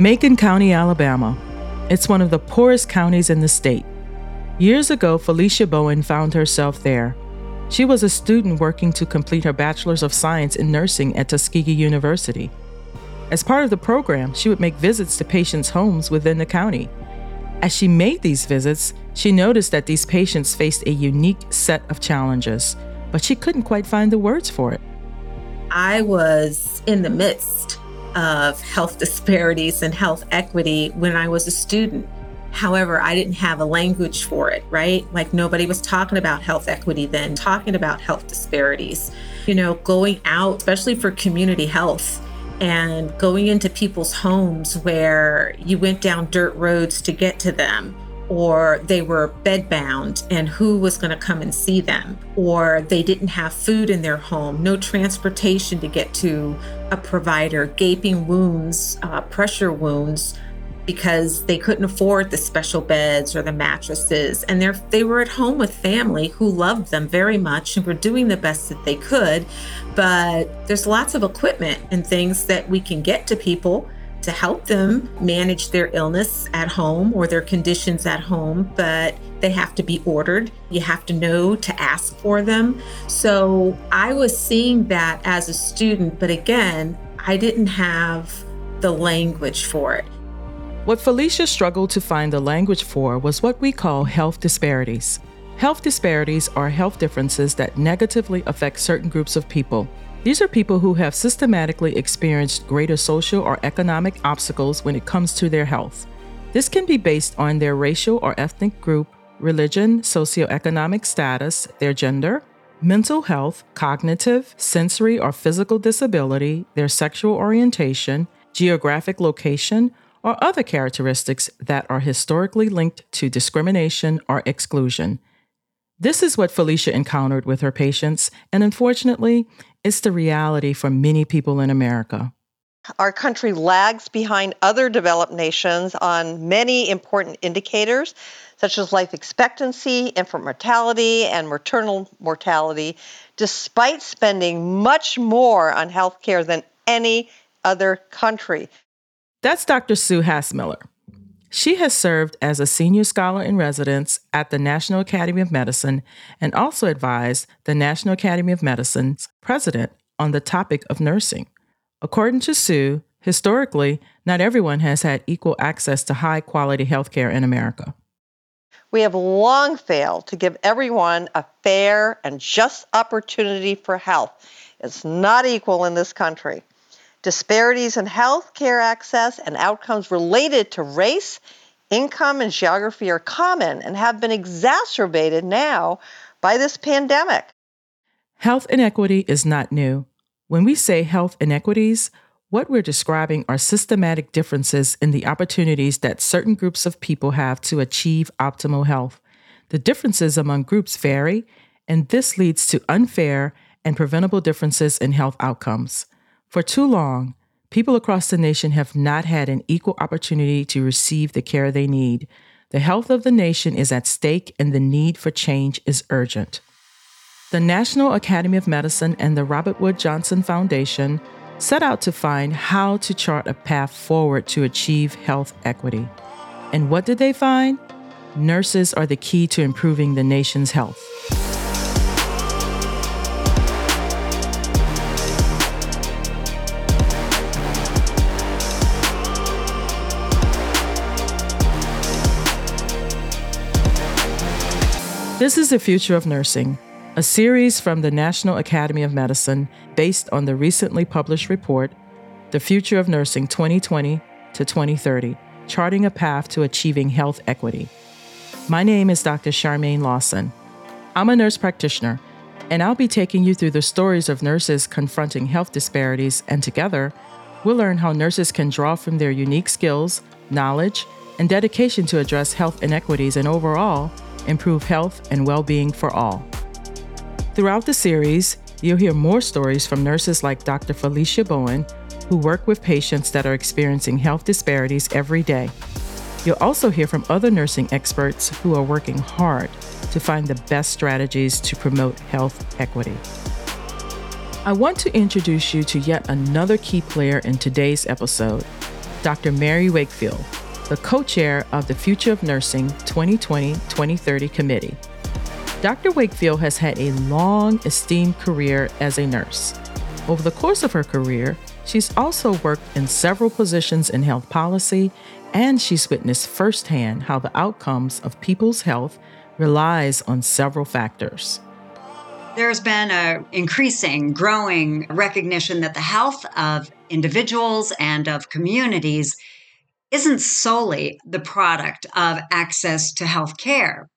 Macon County, Alabama. It's one of the poorest counties in the state. Years ago, Felicia Bowen found herself there. She was a student working to complete her Bachelor's of Science in Nursing at Tuskegee University. As part of the program, she would make visits to patients' homes within the county. As she made these visits, she noticed that these patients faced a unique set of challenges, but she couldn't quite find the words for it. I was in the midst of health disparities and health equity when I was a student. However, I didn't have a language for it, right? Like nobody was talking about health equity then, talking about health disparities. You know, going out, especially for community health, and going into people's homes where you went down dirt roads to get to them or they were bedbound and who was going to come and see them, or they didn't have food in their home, no transportation to get to a provider, gaping wounds, uh, pressure wounds, because they couldn't afford the special beds or the mattresses. And they were at home with family who loved them very much and were doing the best that they could. But there's lots of equipment and things that we can get to people to help them manage their illness at home or their conditions at home, but they have to be ordered. You have to know to ask for them. So I was seeing that as a student, but again, I didn't have the language for it. What Felicia struggled to find the language for was what we call health disparities. Health disparities are health differences that negatively affect certain groups of people. These are people who have systematically experienced greater social or economic obstacles when it comes to their health. This can be based on their racial or ethnic group, religion, socioeconomic status, their gender, mental health, cognitive, sensory, or physical disability, their sexual orientation, geographic location, or other characteristics that are historically linked to discrimination or exclusion. This is what Felicia encountered with her patients, and unfortunately, it's the reality for many people in America. Our country lags behind other developed nations on many important indicators, such as life expectancy, infant mortality, and maternal mortality, despite spending much more on health care than any other country. That's Dr. Sue Hassmiller. She has served as a senior scholar in residence at the National Academy of Medicine and also advised the National Academy of Medicine's president on the topic of nursing. According to Sue, historically, not everyone has had equal access to high quality health care in America. We have long failed to give everyone a fair and just opportunity for health. It's not equal in this country. Disparities in health care access and outcomes related to race, income, and geography are common and have been exacerbated now by this pandemic. Health inequity is not new. When we say health inequities, what we're describing are systematic differences in the opportunities that certain groups of people have to achieve optimal health. The differences among groups vary, and this leads to unfair and preventable differences in health outcomes. For too long, people across the nation have not had an equal opportunity to receive the care they need. The health of the nation is at stake, and the need for change is urgent. The National Academy of Medicine and the Robert Wood Johnson Foundation set out to find how to chart a path forward to achieve health equity. And what did they find? Nurses are the key to improving the nation's health. This is the future of nursing, a series from the National Academy of Medicine based on the recently published report, The Future of Nursing 2020 to 2030, charting a path to achieving health equity. My name is Dr. Scharmaine Lawson. I'm a nurse practitioner, and I'll be taking you through the stories of nurses confronting health disparities, and together, we'll learn how nurses can draw from their unique skills, knowledge, and dedication to address health inequities and overall improve health and well being for all. Throughout the series, you'll hear more stories from nurses like Dr. Felicia Bowen, who work with patients that are experiencing health disparities every day. You'll also hear from other nursing experts who are working hard to find the best strategies to promote health equity. I want to introduce you to yet another key player in today's episode Dr. Mary Wakefield, the co chair of the Future of Nursing 2020 2030 Committee. Dr. Wakefield has had a long, esteemed career as a nurse. Over the course of her career, she's also worked in several positions in health policy, and she's witnessed firsthand how the outcomes of people's health relies on several factors. There's been a increasing, growing recognition that the health of individuals and of communities isn't solely the product of access to health care,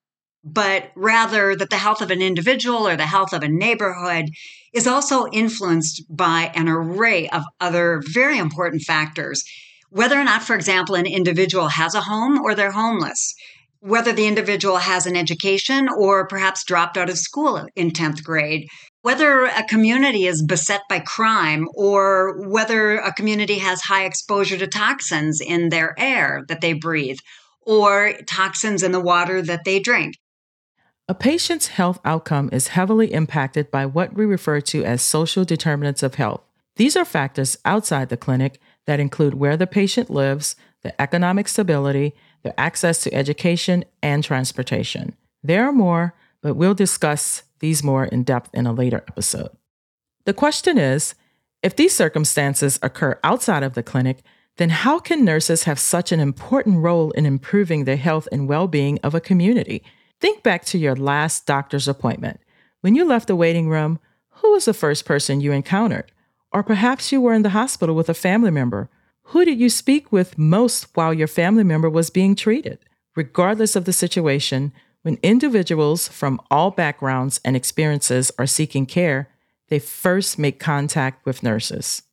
but rather that the health of an individual or the health of a neighborhood is also influenced by an array of other very important factors. Whether or not, for example, an individual has a home or they're homeless, whether the individual has an education or perhaps dropped out of school in 10th grade, whether a community is beset by crime or whether a community has high exposure to toxins in their air that they breathe or toxins in the water that they drink. A patient's health outcome is heavily impacted by what we refer to as social determinants of health. These are factors outside the clinic that include where the patient lives, the economic stability, their access to education and transportation. There are more, but we'll discuss these more in depth in a later episode. The question is if these circumstances occur outside of the clinic, then how can nurses have such an important role in improving the health and well being of a community? Think back to your last doctor's appointment. When you left the waiting room, who was the first person you encountered? Or perhaps you were in the hospital with a family member who did you speak with most while your family member was being treated? Regardless of the situation, when individuals from all backgrounds and experiences are seeking care, they first make contact with nurses.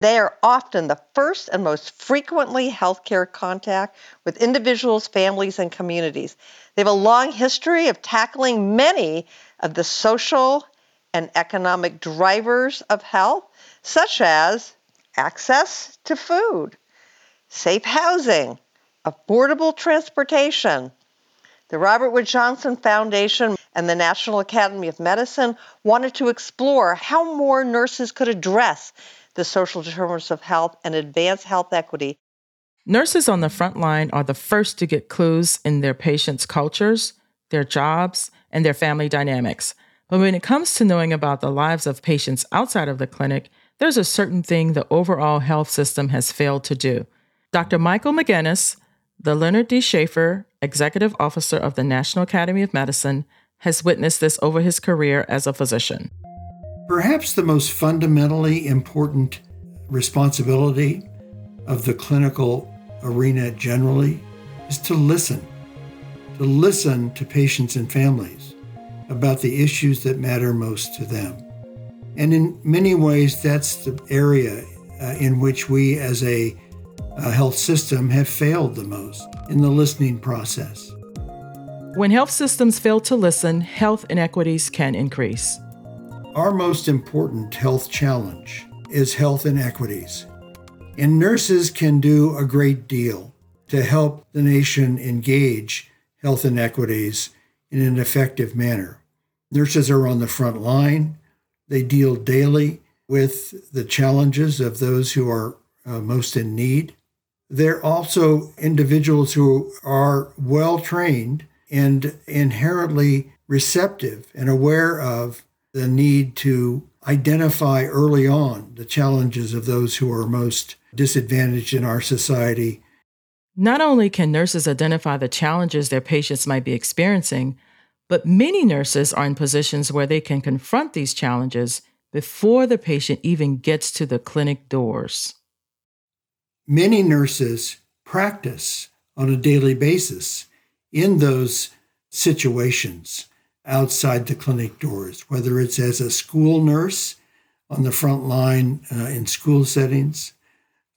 They are often the first and most frequently healthcare contact with individuals, families, and communities. They have a long history of tackling many of the social and economic drivers of health, such as access to food, safe housing, affordable transportation. The Robert Wood Johnson Foundation and the National Academy of Medicine wanted to explore how more nurses could address the social determinants of health and advance health equity. Nurses on the front line are the first to get clues in their patients' cultures, their jobs, and their family dynamics. But when it comes to knowing about the lives of patients outside of the clinic, there's a certain thing the overall health system has failed to do. Dr. Michael McGinnis, the Leonard D. Schaeffer Executive Officer of the National Academy of Medicine, has witnessed this over his career as a physician. Perhaps the most fundamentally important responsibility of the clinical arena generally is to listen, to listen to patients and families about the issues that matter most to them. And in many ways, that's the area uh, in which we as a, a health system have failed the most in the listening process. When health systems fail to listen, health inequities can increase. Our most important health challenge is health inequities. And nurses can do a great deal to help the nation engage health inequities in an effective manner. Nurses are on the front line. They deal daily with the challenges of those who are uh, most in need. They're also individuals who are well trained and inherently receptive and aware of the need to identify early on the challenges of those who are most disadvantaged in our society. Not only can nurses identify the challenges their patients might be experiencing, but many nurses are in positions where they can confront these challenges before the patient even gets to the clinic doors. Many nurses practice on a daily basis in those situations outside the clinic doors, whether it's as a school nurse on the front line uh, in school settings,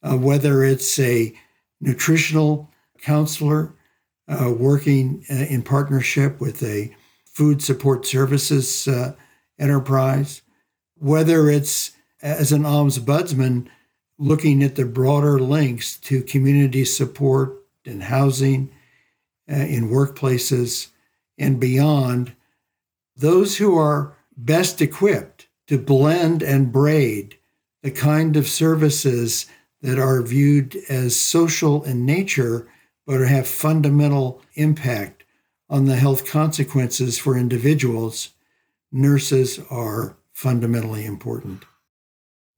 uh, whether it's a nutritional counselor uh, working uh, in partnership with a food support services uh, enterprise, whether it's as an ombudsman looking at the broader links to community support and housing uh, in workplaces and beyond, those who are best equipped to blend and braid the kind of services that are viewed as social in nature but have fundamental impact on the health consequences for individuals, nurses are fundamentally important.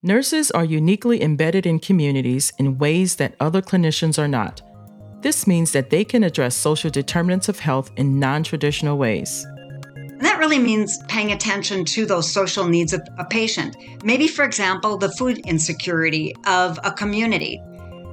Nurses are uniquely embedded in communities in ways that other clinicians are not. This means that they can address social determinants of health in non traditional ways. And that really means paying attention to those social needs of a patient. Maybe, for example, the food insecurity of a community.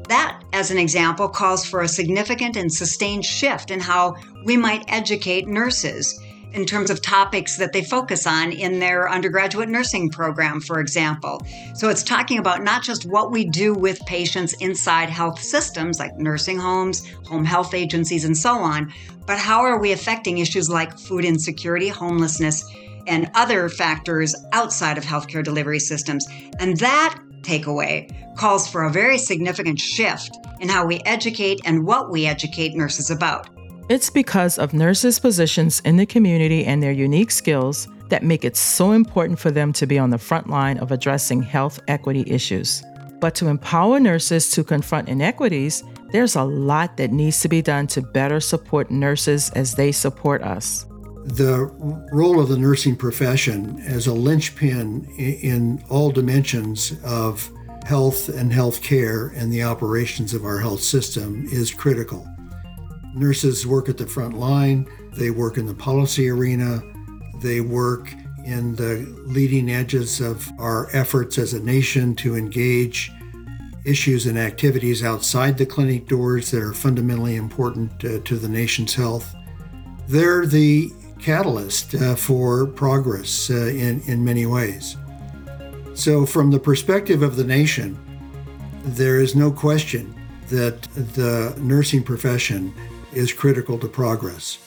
That, as an example, calls for a significant and sustained shift in how we might educate nurses in terms of topics that they focus on in their undergraduate nursing program, for example. So it's talking about not just what we do with patients inside health systems like nursing homes, home health agencies, and so on, but how are we affecting issues like food insecurity, homelessness, and other factors outside of healthcare delivery systems. And that takeaway calls for a very significant shift in how we educate and what we educate nurses about. It's because of nurses' positions in the community and their unique skills that make it so important for them to be on the front line of addressing health equity issues. But to empower nurses to confront inequities, there's a lot that needs to be done to better support nurses as they support us. The role of the nursing profession as a linchpin in all dimensions of health and health care and the operations of our health system is critical. Nurses work at the front line, they work in the policy arena, they work in the leading edges of our efforts as a nation to engage issues and activities outside the clinic doors that are fundamentally important uh, to the nation's health. They're the catalyst uh, for progress uh, in, in many ways. So, from the perspective of the nation, there is no question that the nursing profession is critical to progress.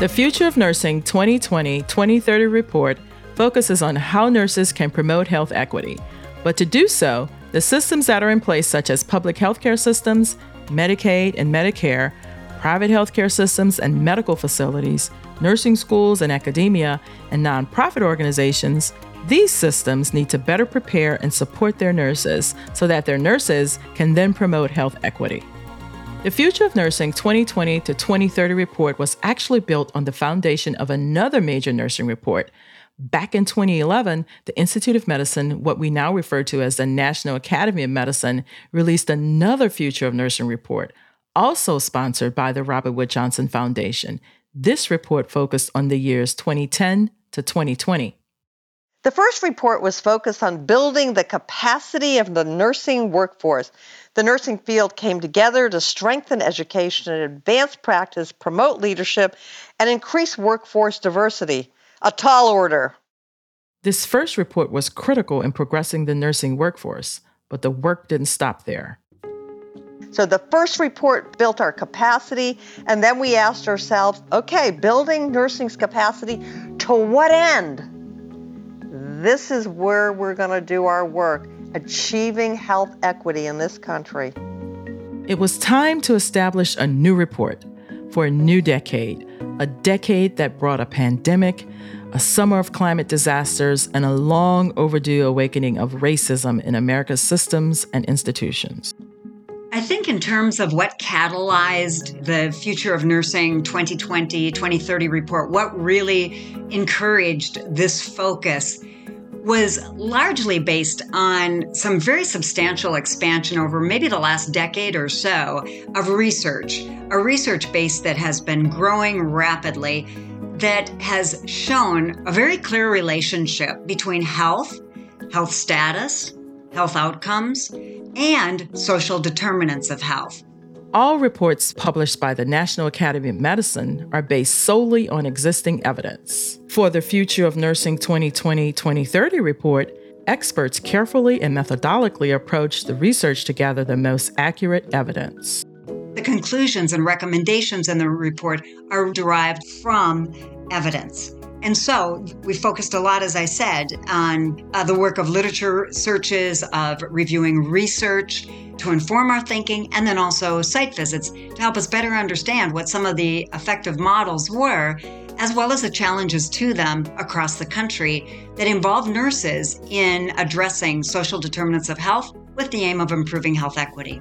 The Future of Nursing 2020 2030 report focuses on how nurses can promote health equity. But to do so, the systems that are in place, such as public healthcare systems, Medicaid and Medicare, private healthcare systems and medical facilities, nursing schools and academia, and nonprofit organizations, these systems need to better prepare and support their nurses so that their nurses can then promote health equity. The Future of Nursing 2020 to 2030 report was actually built on the foundation of another major nursing report. Back in 2011, the Institute of Medicine, what we now refer to as the National Academy of Medicine, released another Future of Nursing report, also sponsored by the Robert Wood Johnson Foundation. This report focused on the years 2010 to 2020. The first report was focused on building the capacity of the nursing workforce. The nursing field came together to strengthen education and advance practice, promote leadership, and increase workforce diversity. A tall order. This first report was critical in progressing the nursing workforce, but the work didn't stop there. So the first report built our capacity, and then we asked ourselves okay, building nursing's capacity to what end? This is where we're going to do our work, achieving health equity in this country. It was time to establish a new report for a new decade, a decade that brought a pandemic, a summer of climate disasters, and a long overdue awakening of racism in America's systems and institutions. I think, in terms of what catalyzed the Future of Nursing 2020 2030 report, what really encouraged this focus was largely based on some very substantial expansion over maybe the last decade or so of research, a research base that has been growing rapidly that has shown a very clear relationship between health, health status, health outcomes, and social determinants of health. All reports published by the National Academy of Medicine are based solely on existing evidence. For the Future of Nursing 2020 2030 report, experts carefully and methodically approach the research to gather the most accurate evidence. The conclusions and recommendations in the report are derived from evidence. And so we focused a lot, as I said, on uh, the work of literature searches, of reviewing research to inform our thinking, and then also site visits to help us better understand what some of the effective models were as well as the challenges to them across the country that involve nurses in addressing social determinants of health with the aim of improving health equity.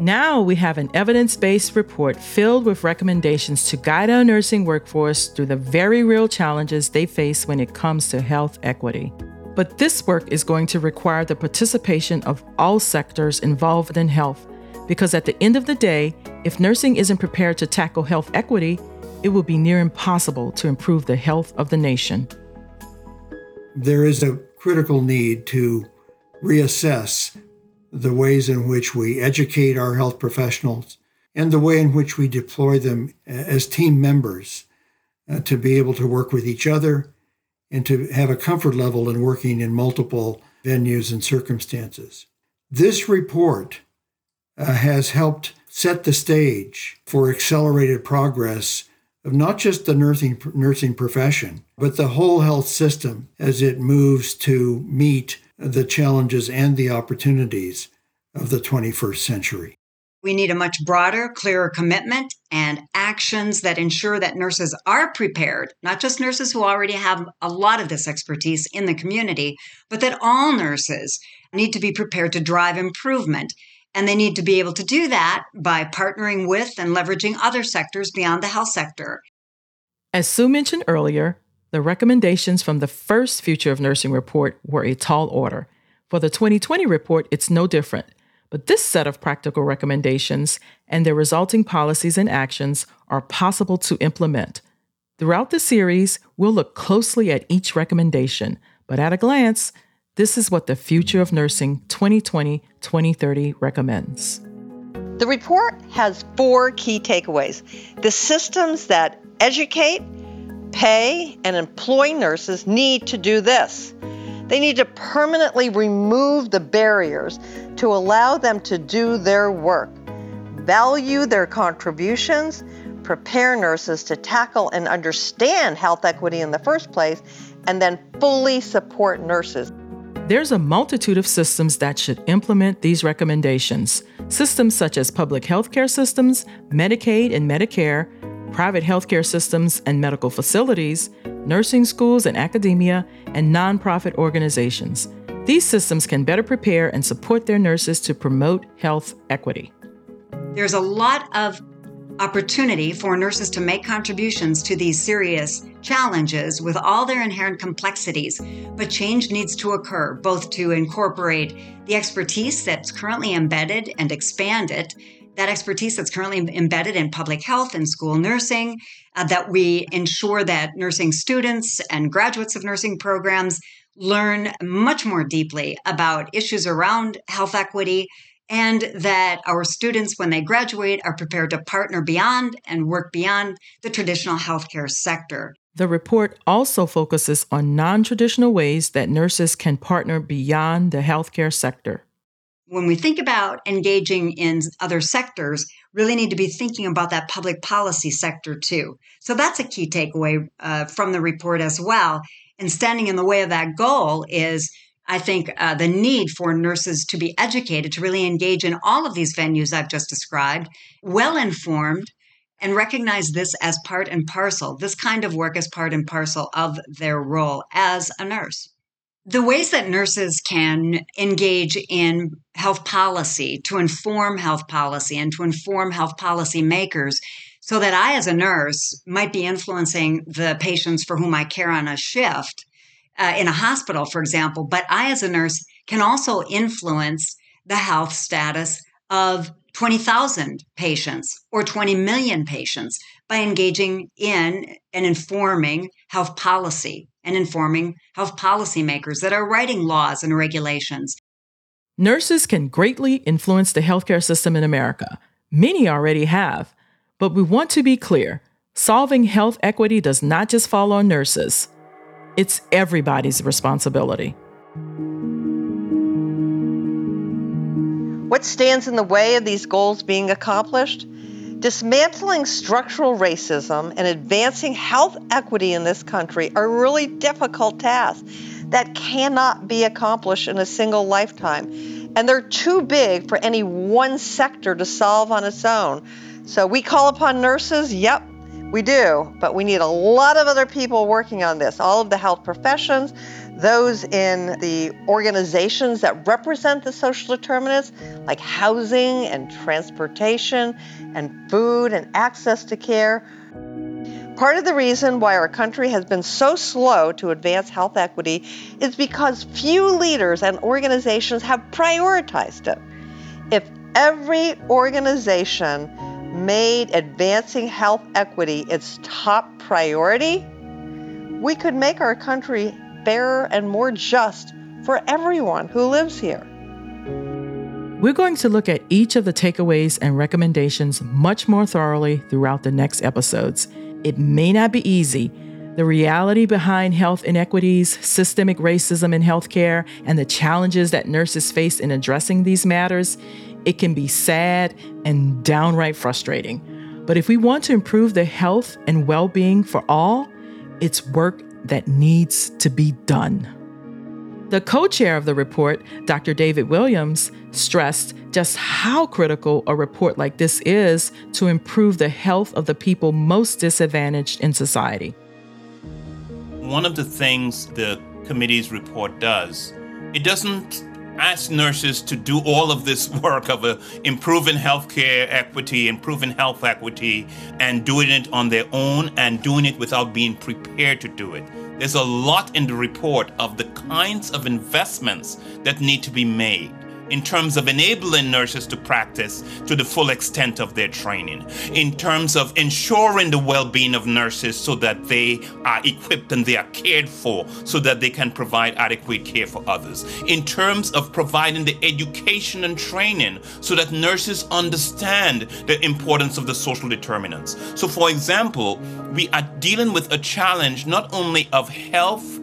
Now we have an evidence based report filled with recommendations to guide our nursing workforce through the very real challenges they face when it comes to health equity. But this work is going to require the participation of all sectors involved in health, because at the end of the day, if nursing isn't prepared to tackle health equity, it will be near impossible to improve the health of the nation. There is a critical need to reassess the ways in which we educate our health professionals and the way in which we deploy them as team members uh, to be able to work with each other and to have a comfort level in working in multiple venues and circumstances. This report uh, has helped set the stage for accelerated progress of not just the nursing nursing profession, but the whole health system as it moves to meet the challenges and the opportunities of the 21st century. We need a much broader, clearer commitment and actions that ensure that nurses are prepared, not just nurses who already have a lot of this expertise in the community, but that all nurses need to be prepared to drive improvement. And they need to be able to do that by partnering with and leveraging other sectors beyond the health sector. As Sue mentioned earlier, the recommendations from the first Future of Nursing report were a tall order. For the 2020 report, it's no different. But this set of practical recommendations and their resulting policies and actions are possible to implement. Throughout the series, we'll look closely at each recommendation, but at a glance, this is what the Future of Nursing 2020 2030 recommends. The report has four key takeaways. The systems that educate, pay, and employ nurses need to do this. They need to permanently remove the barriers to allow them to do their work, value their contributions, prepare nurses to tackle and understand health equity in the first place, and then fully support nurses. There's a multitude of systems that should implement these recommendations. Systems such as public healthcare systems, Medicaid and Medicare, private healthcare systems and medical facilities, nursing schools and academia, and nonprofit organizations. These systems can better prepare and support their nurses to promote health equity. There's a lot of opportunity for nurses to make contributions to these serious challenges with all their inherent complexities, but change needs to occur both to incorporate the expertise that's currently embedded and expand it that expertise that's currently embedded in public health and school nursing, uh, that we ensure that nursing students and graduates of nursing programs learn much more deeply about issues around health equity, and that our students, when they graduate, are prepared to partner beyond and work beyond the traditional healthcare sector. The report also focuses on non traditional ways that nurses can partner beyond the healthcare sector when we think about engaging in other sectors, really need to be thinking about that public policy sector too. So that's a key takeaway uh, from the report as well. And standing in the way of that goal is, I think, uh, the need for nurses to be educated, to really engage in all of these venues I've just described, well informed, and recognize this as part and parcel, this kind of work as part and parcel of their role as a nurse. The ways that nurses can engage in health policy to inform health policy and to inform health policy makers so that I, as a nurse, might be influencing the patients for whom I care on a shift uh, in a hospital, for example. But I, as a nurse, can also influence the health status of 20,000 patients or 20 million patients by engaging in and informing health policy and informing health policymakers that are writing laws and regulations. Nurses can greatly influence the healthcare system in America. Many already have. But we want to be clear solving health equity does not just fall on nurses, it's everybody's responsibility. What stands in the way of these goals being accomplished? Dismantling structural racism and advancing health equity in this country are really difficult tasks that cannot be accomplished in a single lifetime. And they're too big for any one sector to solve on its own. So we call upon nurses, yep, We do, but we need a lot of other people working on this. All of the health professions, those in the organizations that represent the social determinants, like housing and transportation and food and access to care. Part of the reason why our country has been so slow to advance health equity is because few leaders and organizations have prioritized it. If every organization made advancing health equity its top priority, we could make our country fairer and more just for everyone who lives here. We're going to look at each of the takeaways and recommendations much more thoroughly throughout the next episodes. It may not be easy. The reality behind health inequities, systemic racism in healthcare, and the challenges that nurses face in addressing these matters it can be sad and downright frustrating. But if we want to improve the health and well being for all, it's work that needs to be done. The co chair of the report, Dr. David Williams, stressed just how critical a report like this is to improve the health of the people most disadvantaged in society. One of the things the committee's report does, it doesn't ask nurses to do all of this work of uh, improving healthcare equity, improving health equity, and doing it on their own and doing it without being prepared to do it. There's a lot in the report of the kinds of investments that need to be made in terms of enabling nurses to practice to the full extent of their training, in terms of ensuring the well being of nurses so that they are equipped and they are cared for so that they can provide adequate care for others, in terms of providing the education and training so that nurses understand the importance of the social determinants. So, for example, we are dealing with a challenge not only of health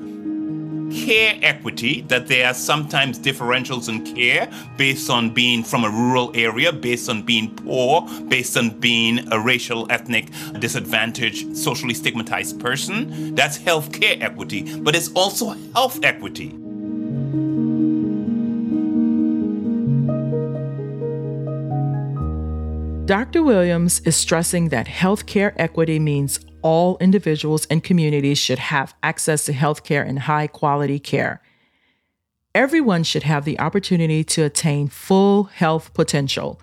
care equity, that there are sometimes differentials in care based on being from a rural area, based on being poor, based on being a racial, ethnic, disadvantaged, socially stigmatized person. That's health care equity, but it's also health equity. Dr. Williams is stressing that healthcare equity means all individuals and communities should have access to healthcare and high quality care. Everyone should have the opportunity to attain full health potential.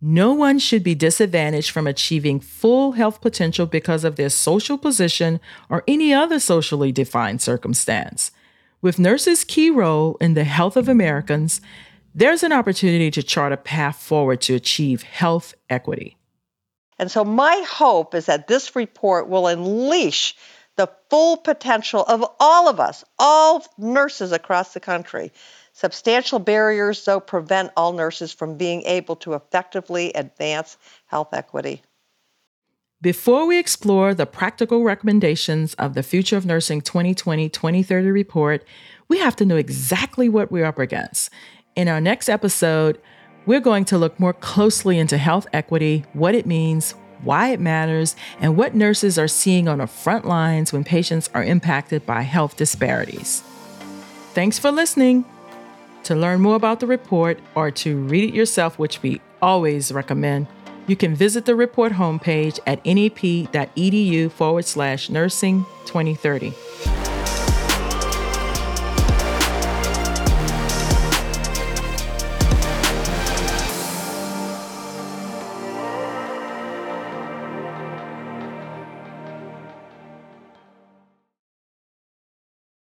No one should be disadvantaged from achieving full health potential because of their social position or any other socially defined circumstance. With nurses' key role in the health of Americans, there's an opportunity to chart a path forward to achieve health equity. And so, my hope is that this report will unleash the full potential of all of us, all nurses across the country. Substantial barriers, though, prevent all nurses from being able to effectively advance health equity. Before we explore the practical recommendations of the Future of Nursing 2020 2030 report, we have to know exactly what we're up against. In our next episode, we're going to look more closely into health equity, what it means, why it matters, and what nurses are seeing on the front lines when patients are impacted by health disparities. Thanks for listening. To learn more about the report or to read it yourself, which we always recommend, you can visit the report homepage at nep.edu forward slash nursing 2030.